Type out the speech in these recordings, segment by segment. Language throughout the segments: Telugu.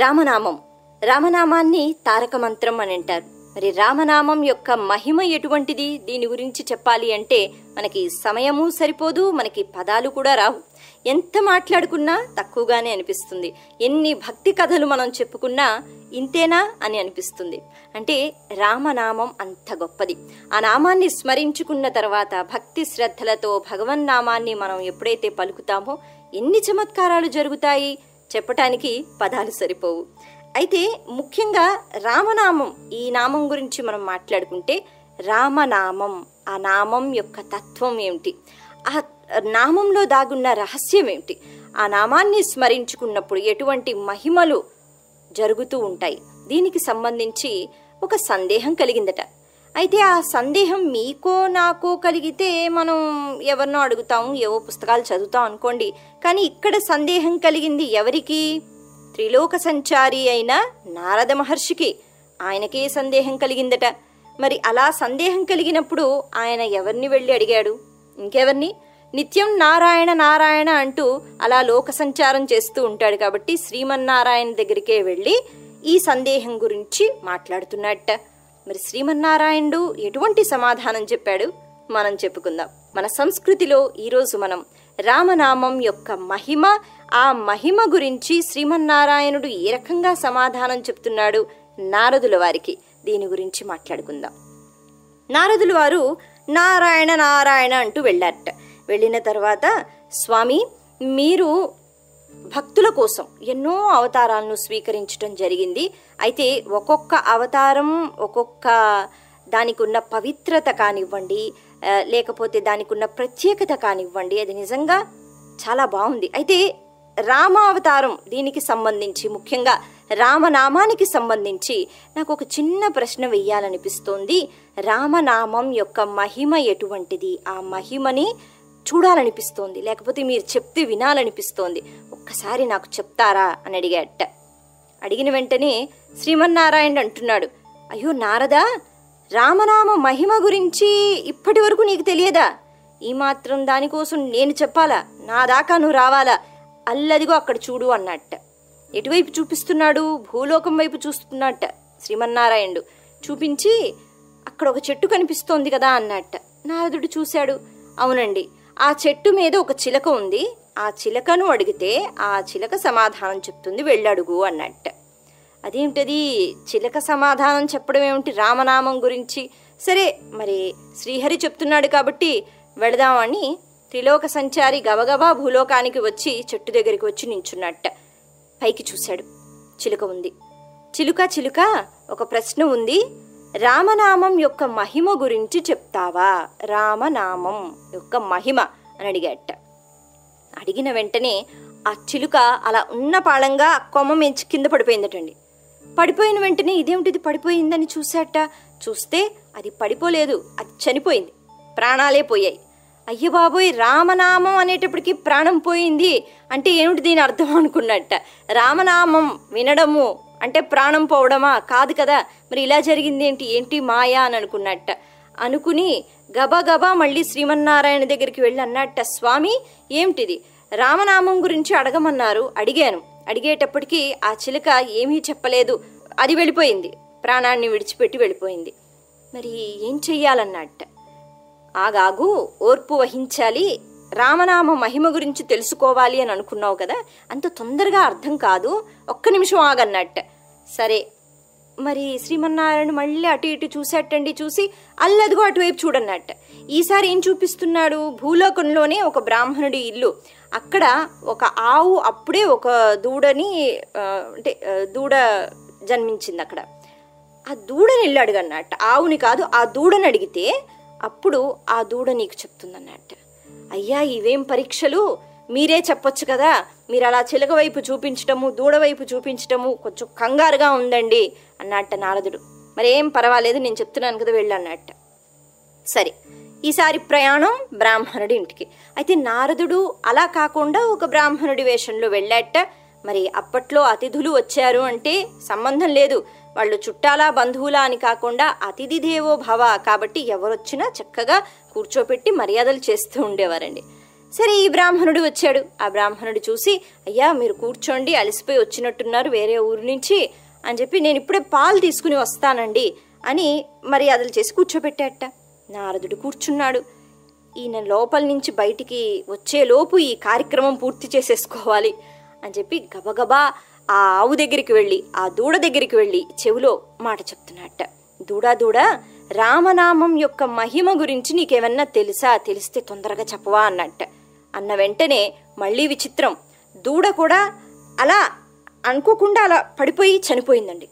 రామనామం. రామనామాన్ని తారక మంత్రం అని అంటారు. మరి రామనామం యొక్క మహిమ ఎటువంటిది? దీని గురించి చెప్పాలి అంటే మనకి సమయము సరిపోదు మనకి పదాలు కూడా రావు. ఎంత మాట్లాడుకున్నా తక్కువగానే అనిపిస్తుంది. ఎన్ని భక్తి కథలు మనం చెప్పుకున్నా ఇంతేనా అని అనిపిస్తుంది. అంటే రామనామం అంత గొప్పది. ఆ నామాన్ని స్మరించుకున్న తర్వాత భక్తి శ్రద్ధలతో భగవన్నామాన్ని మనం ఎప్పుడైతే పలుకుతామో ఎన్ని చమత్కారాలు జరుగుతాయి? చెప్పటానికి పదాలు సరిపోవు. అయితే ముఖ్యంగా రామనామం ఈ నామం గురించి మనం మాట్లాడుకుంటే రామనామం ఆ నామం యొక్క తత్వం ఏమిటి? ఆ నామంలో దాగున్న రహస్యం ఏమిటి? ఆ నామాన్ని స్మరించుకున్నప్పుడు ఎటువంటి మహిమలు జరుగుతూ ఉంటాయి? దీనికి సంబంధించి ఒక సందేహం కలిగిందట. అయితే ఆ సందేహం మీకో నాకో కలిగితే మనం ఎవరినో అడుగుతాము ఏవో పుస్తకాలు చదువుతాం అనుకోండి. కానీ ఇక్కడ సందేహం కలిగింది ఎవరికి? త్రిలోక సంచారి అయిన నారద మహర్షికి. ఆయనకే సందేహం కలిగిందట. మరి అలా సందేహం కలిగినప్పుడు ఆయన ఎవరిని వెళ్ళి అడిగాడు? ఇంకెవరిని? నిత్యం నారాయణ నారాయణ అంటూ అలా లోక సంచారం చేస్తూ ఉంటాడు కాబట్టి శ్రీమన్నారాయణ దగ్గరికే వెళ్ళి ఈ సందేహం గురించి మాట్లాడుతున్నట్ట. మరి శ్రీమన్నారాయణుడు ఎటువంటి సమాధానం చెప్పాడు? మనం చెప్పుకుందాం. మన సంస్కృతిలో ఈరోజు మనం రామనామం యొక్క మహిమ ఆ మహిమ గురించి శ్రీమన్నారాయణుడు ఏ రకంగా సమాధానం చెప్తున్నాడు నారదుల వారికి? దీని గురించి మాట్లాడుకుందాం. నారదుల వారు నారాయణ నారాయణ అంటూ వెళ్ళారట. వెళ్ళిన తర్వాత స్వామి మీరు భక్తుల కోసం ఎన్నో అవతారాలను స్వీకరించడం జరిగింది. అయితే ఒక్కొక్క అవతారం ఒక్కొక్క దానికి ఉన్న పవిత్రత కానివ్వండి లేకపోతే దానికి ఉన్న ప్రత్యేకత కానివ్వండి అది నిజంగా చాలా బాగుంది. అయితే రామావతారం దీనికి సంబంధించి ముఖ్యంగా రామనామానికి సంబంధించి నాకు ఒక చిన్న ప్రశ్న వెయ్యాలనిపిస్తోంది. రామనామం యొక్క మహిమ ఎటువంటిది? ఆ మహిమని చూడాలనిపిస్తోంది. లేకపోతే మీరు చెప్తే వినాలనిపిస్తోంది. ఒక్కసారి నాకు చెప్తారా? అని అడిగాట. అడిగిన వెంటనే శ్రీమన్నారాయణ అంటున్నాడు. అయ్యో నారదా రామనామ మహిమ గురించి ఇప్పటి వరకు నీకు తెలియదా? ఈ మాత్రం దానికోసం నేను చెప్పాలా? నా దాకా నువ్వు రావాలా? అల్లదిగో అక్కడ చూడు అన్నట్ట. ఎటువైపు చూపిస్తున్నాడు? భూలోకం వైపు చూస్తున్నట్ట శ్రీమన్నారాయణుడు. చూపించి అక్కడ ఒక చెట్టు కనిపిస్తోంది కదా అన్నట్ట. నారదుడు చూశాడు. అవునండి. ఆ చెట్టు మీద ఒక చిలక ఉంది. ఆ చిలకను అడిగితే ఆ చిలక సమాధానం చెప్తుంది వెళ్ళడుగు అన్నట్ట. అదేమిటది చిలక సమాధానం చెప్పడం ఏమిటి? రామనామం గురించి. సరే మరి శ్రీహరి చెప్తున్నాడు కాబట్టి వెళదామని త్రిలోక సంచారి గబగబా భూలోకానికి వచ్చి చెట్టు దగ్గరికి వచ్చి నించున్నట్ట. పైకి చూశాడు. చిలుక ఉంది. చిలుక చిలుక ఒక ప్రశ్న ఉంది. రామనామం యొక్క మహిమ గురించి చెప్తావా? రామనామం యొక్క మహిమ అని అడిగాట. అడిగిన వెంటనే ఆ చిలుక అలా ఉన్న పాళంగా కొమ్మ మెంచి కింద పడిపోయిందటండి. పడిపోయిన వెంటనే ఇదేమిటిది పడిపోయిందని చూశాట? చూస్తే అది పడిపోలేదు అది చనిపోయింది ప్రాణాలే పోయాయి. అయ్య బాబోయ్ రామనామం అనేటప్పటికి ప్రాణం పోయింది అంటే ఏమిటి దీని అర్థం అనుకున్నట్ట. రామనామం వినడము అంటే ప్రాణం పోవడమా? కాదు కదా. మరి ఇలా జరిగింది ఏంటి? ఏంటి మాయా అని అనుకున్నట్ట. అనుకుని గబగబా మళ్ళీ శ్రీమన్నారాయణ దగ్గరికి వెళ్ళి అన్నట్ట స్వామి ఏమిటిది రామనామం గురించి అడగమన్నారు. అడిగాను. అడిగేటప్పటికీ ఆ చిలుక ఏమీ చెప్పలేదు. అది వెళ్ళిపోయింది. ప్రాణాన్ని విడిచిపెట్టి వెళ్ళిపోయింది. మరి ఏం చెయ్యాలన్నట్ట? ఆగాగు ఓర్పు వహించాలి. రామనామ మహిమ గురించి తెలుసుకోవాలి అని అనుకున్నావు కదా అంత తొందరగా అర్థం కాదు. ఒక్క నిమిషం ఆగన్నట్ట. సరే మరి శ్రీమన్నారాయణ మళ్ళీ అటు ఇటు చూసేటండి చూసి అల్లదిగో అటువైపు చూడన్నట్ట. ఈసారి ఏం చూపిస్తున్నాడు? భూలోకంలోనే ఒక బ్రాహ్మణుడి ఇల్లు. అక్కడ ఒక ఆవు అప్పుడే ఒక దూడని అంటే దూడ జన్మించింది అక్కడ. ఆ దూడని వెళ్ళి అన్నట్టు ఆవుని కాదు ఆ దూడని అడిగితే అప్పుడు ఆ దూడ నీకు చెప్తుందన్నట్టు. అయ్యా ఇవేం పరీక్షలు? మీరే చెప్పొచ్చు కదా. మీరు అలా చిలక వైపు చూపించటము దూడవైపు చూపించటము కొంచెం కంగారుగా ఉందండి అన్నట్ట నారదుడు. మరేం పర్వాలేదు నేను చెప్తున్నాను కదా వెళ్ళన్నట్ట సరే ఈసారి ప్రయాణం బ్రాహ్మణుడి ఇంటికి. అయితే నారదుడు అలా కాకుండా ఒక బ్రాహ్మణుడి వేషంలో వెళ్ళాట. మరి అప్పట్లో అతిథులు వచ్చారు అంటే సంబంధం లేదు. వాళ్ళు చుట్టాలా బంధువులా అని కాకుండా అతిథి దేవో భవ. కాబట్టి ఎవరొచ్చినా చక్కగా కూర్చోపెట్టి మర్యాదలు చేస్తూ ఉండేవారండి. సరే ఈ బ్రాహ్మణుడు వచ్చాడు. ఆ బ్రాహ్మణుడు చూసి అయ్యా మీరు కూర్చోండి అలసిపోయి వచ్చినట్టున్నారు వేరే ఊరు నుంచి. అని చెప్పి నేను ఇప్పుడే పాలు తీసుకుని వస్తానండి అని మర్యాదలు చేసి కూర్చోబెట్టాట నారదుడు కూర్చున్నాడు. ఈయన లోపల నుంచి బయటికి వచ్చేలోపు ఈ కార్యక్రమం పూర్తి చేసేసుకోవాలి అని చెప్పి గబగబా ఆ ఆవు దగ్గరికి వెళ్ళి ఆ దూడ దగ్గరికి వెళ్ళి చెవిలో మాట చెప్తున్నట్ట దూడా దూడా రామనామం యొక్క మహిమ గురించి నీకేమన్నా తెలుసా? తెలిస్తే తొందరగా చెప్పవా అన్నట్ట. అన్న వెంటనే మళ్ళీ విచిత్రం. దూడ కూడా అలా అనుకోకుండా అలా పడిపోయి చనిపోయిందండి.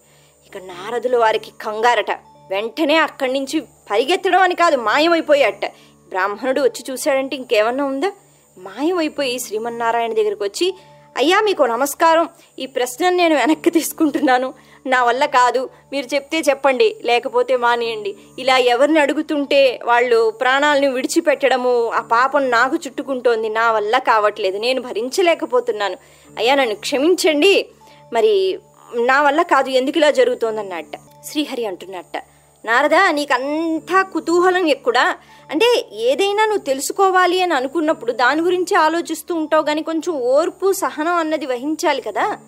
ఇక నారదుల వారికి కంగారట. వెంటనే అక్కడి నుంచి పరిగెత్తడం అని కాదు మాయమైపోయాట. బ్రాహ్మణుడు వచ్చి చూశాడంటే ఇంకేమన్నా ఉందా? మాయమైపోయి శ్రీమన్నారాయణ దగ్గరికి వచ్చి అయ్యా మీకు నమస్కారం. ఈ ప్రశ్నను నేను వెనక్కి తీసుకుంటున్నాను. నా వల్ల కాదు మీరు చెప్తే చెప్పండి లేకపోతే మానేయండి. ఇలా ఎవరిని అడుగుతుంటే వాళ్ళు ప్రాణాలను విడిచిపెట్టడము ఆ పాపం నాకు చుట్టుకుంటోంది నా వల్ల కావట్లేదు నేను భరించలేకపోతున్నాను. అయ్యా నన్ను క్షమించండి. మరి నా వల్ల కాదు ఎందుకు ఇలా జరుగుతోందన్నట్ట? శ్రీహరి అంటున్నట్ట. నారదా నీకంతా కుతూహలం ఎక్కుడా? అంటే ఏదైనా నువ్వు తెలుసుకోవాలి అని అనుకున్నప్పుడు దాని గురించి ఆలోచిస్తూ ఉంటావు కానీ కొంచెం ఓర్పు సహనం అన్నది వహించాలి కదా?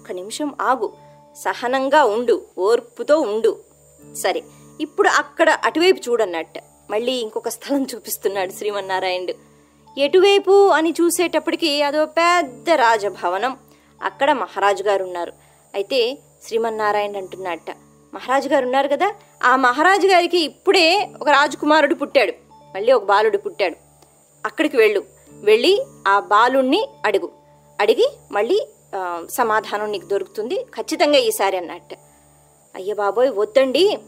ఒక నిమిషం ఆగు. సహనంగా ఉండు ఓర్పుతో ఉండు. సరే ఇప్పుడు అక్కడ అటువైపు చూడన్నట్ట. మళ్ళీ ఇంకొక స్థలం చూపిస్తున్నాడు శ్రీమన్నారాయణుడు. ఎటువైపు అని చూసేటప్పటికి అదో పెద్ద రాజభవనం. అక్కడ మహారాజు గారు ఉన్నారు అయితే శ్రీమన్నారాయణ అంటున్నట్ట మహారాజు గారు ఉన్నారు కదా ఆ మహారాజు గారికి ఇప్పుడే ఒక రాజకుమారుడు పుట్టాడు. మళ్ళీ ఒక బాలుడు పుట్టాడు. అక్కడికి వెళ్ళు. వెళ్ళి ఆ బాలుణ్ణి అడుగు. అడిగి మళ్ళీ సమాధానం నీకు దొరుకుతుంది. ఖచ్చితంగా ఈసారి అన్నట్టు. అయ్య బాబోయ్ వద్దండి.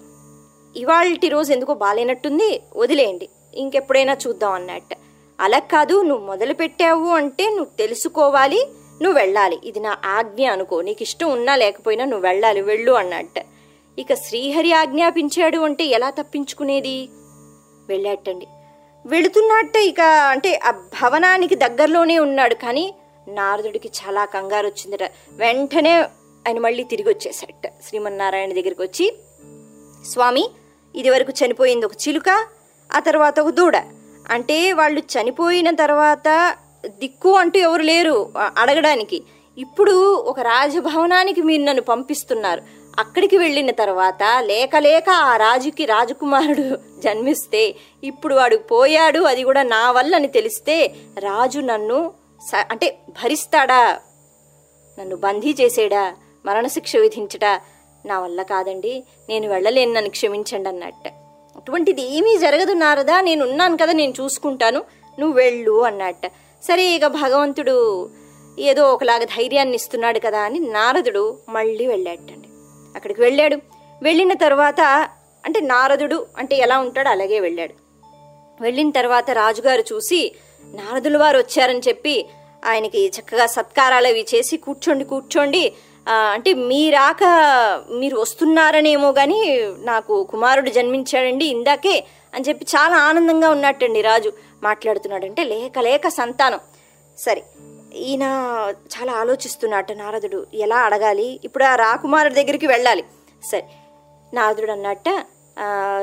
ఇవాళ రోజు ఎందుకో బాగాలేనట్టుంది వదిలేయండి. ఇంకెప్పుడైనా చూద్దాం అన్నట్టు. అలా కాదు నువ్వు మొదలు పెట్టావు అంటే నువ్వు తెలుసుకోవాలి నువ్వు వెళ్ళాలి. ఇది నా ఆజ్ఞ అనుకో. నీకు ఇష్టం ఉన్నా లేకపోయినా నువ్వు వెళ్ళాలి వెళ్ళు అన్నట్టు. ఇక శ్రీహరి ఆజ్ఞాపించాడు అంటే ఎలా తప్పించుకునేది? వెళ్ళాటండి. వెళుతున్నట్ట ఇక అంటే ఆ భవనానికి దగ్గరలోనే ఉన్నాడు కానీ నారదుడికి చాలా కంగారు వచ్చిందట వెంటనే ఆయన మళ్ళీ తిరిగి వచ్చేసాట శ్రీమన్నారాయణ దగ్గరికి వచ్చి స్వామి ఇది వరకు చనిపోయింది ఒక చిలుక ఆ తర్వాత ఒక దూడ. అంటే వాళ్ళు చనిపోయిన తర్వాత దిక్కు అంటూ ఎవరు లేరు అడగడానికి. ఇప్పుడు ఒక రాజభవనానికి మీరు నన్ను పంపిస్తున్నారు. అక్కడికి వెళ్ళిన తర్వాత లేక లేక ఆ రాజుకి రాజకుమారుడు జన్మిస్తే ఇప్పుడు వాడు పోయాడు అది కూడా నా వల్ల అని తెలిస్తే రాజు నన్ను అంటే భరిస్తాడా? నన్ను బందీ చేసేడా? మరణశిక్ష విధించడా? నా వల్ల కాదండి. నేను వెళ్ళలేను నన్ను క్షమించండి అన్నట్ట. అటువంటిది ఏమీ జరగదు నారదా. నేను ఉన్నాను కదా నేను చూసుకుంటాను. నువ్వు వెళ్ళు అన్నట్ట. సరే ఇక భగవంతుడు ఏదో ఒకలాగా ధైర్యాన్ని ఇస్తున్నాడు కదా అని నారదుడు మళ్ళీ వెళ్ళాటండి అక్కడికి వెళ్ళాడు. వెళ్ళిన తర్వాత అంటే నారదుడు అంటే ఎలా ఉంటాడో అలాగే వెళ్ళాడు. వెళ్ళిన తర్వాత రాజుగారు చూసి నారదుల వారు వచ్చారని చెప్పి ఆయనకి చక్కగా సత్కారాలు అవి చేసి కూర్చోండి కూర్చోండి. అంటే మీరాక మీరు వస్తున్నారనేమో కానీ నాకు కుమారుడు జన్మించాడండి ఇందాకే అని చెప్పి చాలా ఆనందంగా ఉన్నట్టండి రాజు మాట్లాడుతున్నాడంటే లేక లేక సంతానం. సరే ఈయన చాలా ఆలోచిస్తున్నట్టు నారదుడు ఎలా అడగాలి? ఇప్పుడు ఆ రాకుమారుడి దగ్గరికి వెళ్ళాలి. సరే నారదుడు అన్నట్ట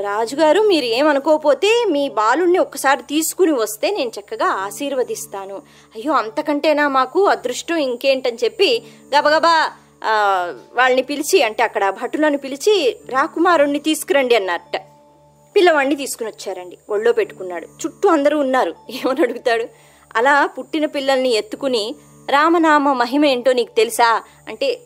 రాజుగారు మీరు ఏమనుకోకపోతే మీ బాలుణ్ణి ఒక్కసారి తీసుకుని వస్తే నేను చక్కగా ఆశీర్వదిస్తాను. అయ్యో అంతకంటేనా మాకు అదృష్టం ఇంకేంటని చెప్పి గబగబా వాళ్ళని పిలిచి అంటే అక్కడ భటులను పిలిచి రాకుమారుణ్ణి తీసుకురండి అన్నట్ట. పిల్లవాడిని తీసుకుని వచ్చారండి. ఒళ్ళో పెట్టుకున్నాడు. చుట్టూ అందరూ ఉన్నారు. ఏమని అడుగుతాడు? అలా పుట్టిన పిల్లల్ని ఎత్తుకుని రామనామ మహిమ ఏంటో నీకు తెలుసా? అంటే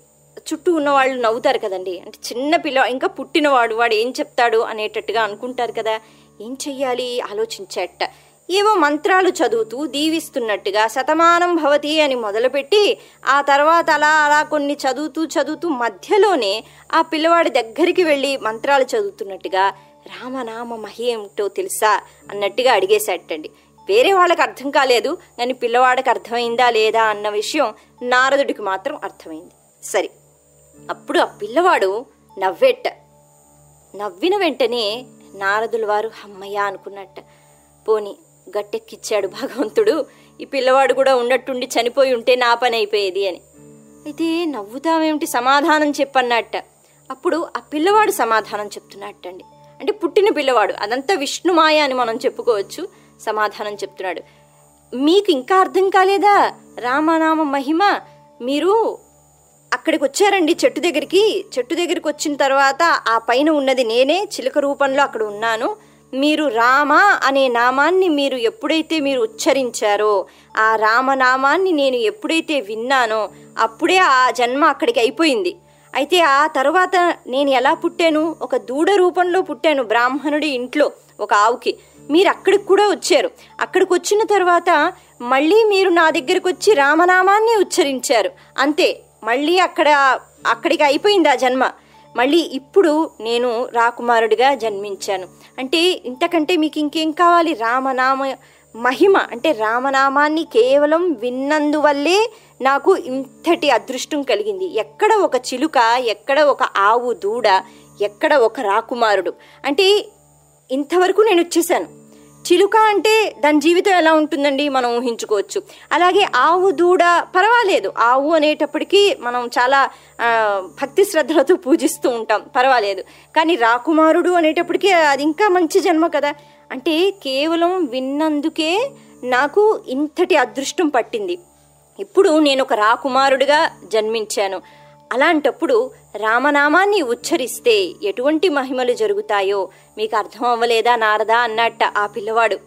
చుట్టూ ఉన్న వాళ్ళు నవ్వుతారు కదండి. అంటే చిన్న పిల్ల ఇంకా పుట్టినవాడు వాడు ఏం చెప్తాడు అనేటట్టుగా అనుకుంటారు కదా. ఏం చెయ్యాలి? ఆలోచించేట. ఏవో మంత్రాలు చదువుతూ దీవిస్తున్నట్టుగా శతమానం భవతి అని మొదలుపెట్టి ఆ తర్వాత అలా అలా కొన్ని చదువుతూ చదువుతూ మధ్యలోనే ఆ పిల్లవాడి దగ్గరికి వెళ్ళి మంత్రాలు చదువుతున్నట్టుగా రామనామ మహి ఏమిటో తెలుసా అన్నట్టుగా అడిగేశాటండి వేరే వాళ్ళకి అర్థం కాలేదు కానీ పిల్లవాడికి అర్థమైందా లేదా అన్న విషయం నారదుడికి మాత్రం అర్థమైంది. సరే. అప్పుడు ఆ పిల్లవాడు నవ్వేట. నవ్విన వెంటనే నారదుల వారు అమ్మయ్య అనుకున్నట్ట. పోని గట్టెక్కిచ్చాడు భగవంతుడు. ఈ పిల్లవాడు కూడా ఉన్నట్టుండి చనిపోయి ఉంటే నా పని అయిపోయేది అని. అయితే నవ్వుతావేమిటి? సమాధానం చెప్పన్నట్ట. అప్పుడు ఆ పిల్లవాడు సమాధానం చెప్తున్నట్టండి. అంటే పుట్టిన పిల్లవాడు. అదంతా విష్ణుమాయ అని మనం చెప్పుకోవచ్చు. సమాధానం చెప్తున్నాడు. మీకు ఇంకా అర్థం కాలేదా? రామనామ మహిమ. మీరు అక్కడికి వచ్చారండి చెట్టు దగ్గరికి. చెట్టు దగ్గరికి వచ్చిన తర్వాత ఆ పైన ఉన్నది నేనే చిలుక రూపంలో అక్కడ ఉన్నాను. మీరు రామ అనే నామాన్ని మీరు ఎప్పుడైతే మీరు ఉచ్చరించారో ఆ రామనామాన్ని నేను ఎప్పుడైతే విన్నానో అప్పుడే ఆ జన్మ అక్కడికి అయిపోయింది. అయితే ఆ తర్వాత నేను ఎలా పుట్టాను? ఒక దూడ రూపంలో పుట్టాను బ్రాహ్మణుడి ఇంట్లో ఒక ఆవుకి. మీరు అక్కడికి కూడా వచ్చారు. అక్కడికి వచ్చిన తర్వాత మళ్ళీ మీరు నా దగ్గరకు వచ్చి రామనామాన్ని ఉచ్చరించారు. అంతే. మళ్ళీ అక్కడ అక్కడికి అయిపోయింది ఆ జన్మ. మళ్ళీ ఇప్పుడు నేను రాకుమారుడిగా జన్మించాను. అంటే ఇంతకంటే మీకు ఇంకేం కావాలి? రామనామ మహిమ. అంటే రామనామాన్ని కేవలం విన్నందువల్లే నాకు ఇంతటి అదృష్టం కలిగింది. ఎక్కడ ఒక చిలుక ఎక్కడ ఒక ఆవు దూడ ఎక్కడ ఒక రాకుమారుడు. అంటే ఇంతవరకు నేను వచ్చేసాను. చిలుక అంటే దాని జీవితం ఎలా ఉంటుందండి మనం ఊహించుకోవచ్చు. అలాగే ఆవు దూడ పర్వాలేదు. ఆవు అనేటప్పటికీ మనం చాలా భక్తి శ్రద్ధలతో పూజిస్తూ ఉంటాం. పర్వాలేదు. కానీ రాకుమారుడు అనేటప్పటికీ అది ఇంకా మంచి జన్మ కదా. అంటే కేవలం విన్నందుకే నాకు ఇంతటి అదృష్టం పట్టింది. ఇప్పుడు నేను ఒక రాకుమారుడిగా జన్మించాను. అలాంటప్పుడు రామనామాన్ని ఉచ్చరిస్తే ఎటువంటి మహిమలు జరుగుతాయో మీకు అర్థం అవ్వలేదా నారదా అన్నట్ట ఆ పిల్లవాడు.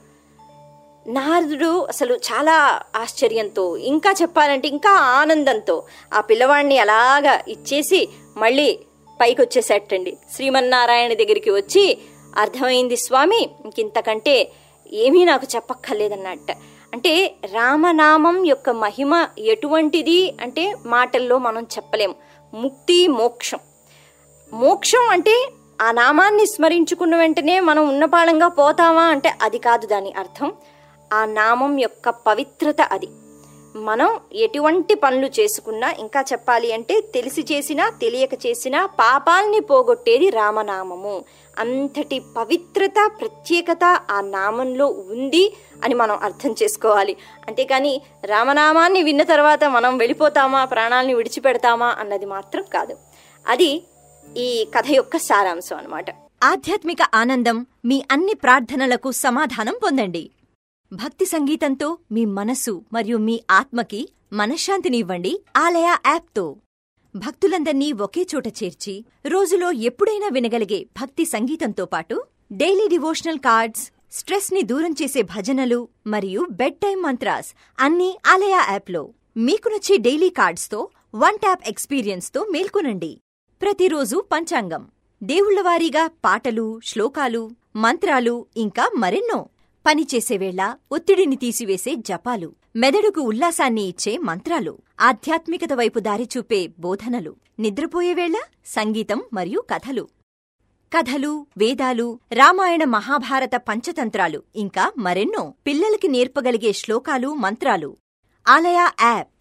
నారదుడు అసలు చాలా ఆశ్చర్యంతో ఇంకా చెప్పాలంటే ఇంకా ఆనందంతో ఆ పిల్లవాడిని అలాగా ఇచ్చేసి మళ్ళీ పైకి వచ్చేసేటండి శ్రీమన్నారాయణ దగ్గరికి వచ్చి అర్థమైంది స్వామి ఇంకింతకంటే ఏమీ నాకు చెప్పక్కర్లేదన్నట్ట. అంటే రామనామం యొక్క మహిమ ఎటువంటిది? అంటే మాటల్లో మనం చెప్పలేం. ముక్తి మోక్షం. మోక్షం అంటే ఆ నామాన్ని స్మరించుకున్న వెంటనే మనం ఉన్నపాళంగా పోతామా అంటే అది కాదు దాని అర్థం. ఆ నామం యొక్క పవిత్రత అది. మనం ఎటువంటి పనులు చేసుకున్నా ఇంకా చెప్పాలి అంటే తెలిసి చేసినా తెలియక చేసినా పాపాల్ని పోగొట్టేది రామనామము. అంతటి పవిత్రత ప్రత్యేకత ఆ నామంలో ఉంది అని మనం అర్థం చేసుకోవాలి. అంతేకాని రామనామాన్ని విన్న తర్వాత మనం వెళ్ళిపోతామా ప్రాణాలని విడిచిపెడతామా అన్నది మాత్రం కాదు. అది ఈ కథ యొక్క సారాంశం అనమాట ఆధ్యాత్మిక ఆనందం మీ అన్ని ప్రార్థనలకు సమాధానం పొందండి. భక్తి సంగీతంతో మీ మనసు మరియు మీ ఆత్మకి మనశ్శాంతినివ్వండి ఆలయ యాప్తో. భక్తులందర్నీ ఒకే చోట చేర్చి రోజులో ఎప్పుడైనా వినగలిగే భక్తి సంగీతంతో పాటు డైలీ డివోషనల్ కార్డ్స్ స్ట్రెస్ని దూరం చేసే భజనలు మరియు బెడ్ టైం మంత్రాస్ అన్నీ ఆలయ యాప్లో. మీకు నచ్చే డైలీ కార్డ్స్తో వన్ ట్యాప్ ఎక్స్పీరియన్స్తో మేల్కొనండి. ప్రతిరోజు పంచాంగం. దేవుళ్ళవారీగా పాటలు శ్లోకాలు మంత్రాలు ఇంకా మరెన్నో. పనిచేసేవేళ ఒత్తిడిని తీసివేసే జపాలు మెదడుకు ఉల్లాసాన్ని ఇచ్చే మంత్రాలు ఆధ్యాత్మికత వైపు దారి చూపే బోధనలు నిద్రపోయేవేళ సంగీతం మరియు కథలు. కథలు వేదాలు రామాయణ మహాభారత పంచతంత్రాలు ఇంకా మరెన్నో పిల్లలకి నేర్పగలిగే శ్లోకాలు మంత్రాలు. ఆలయ యాప్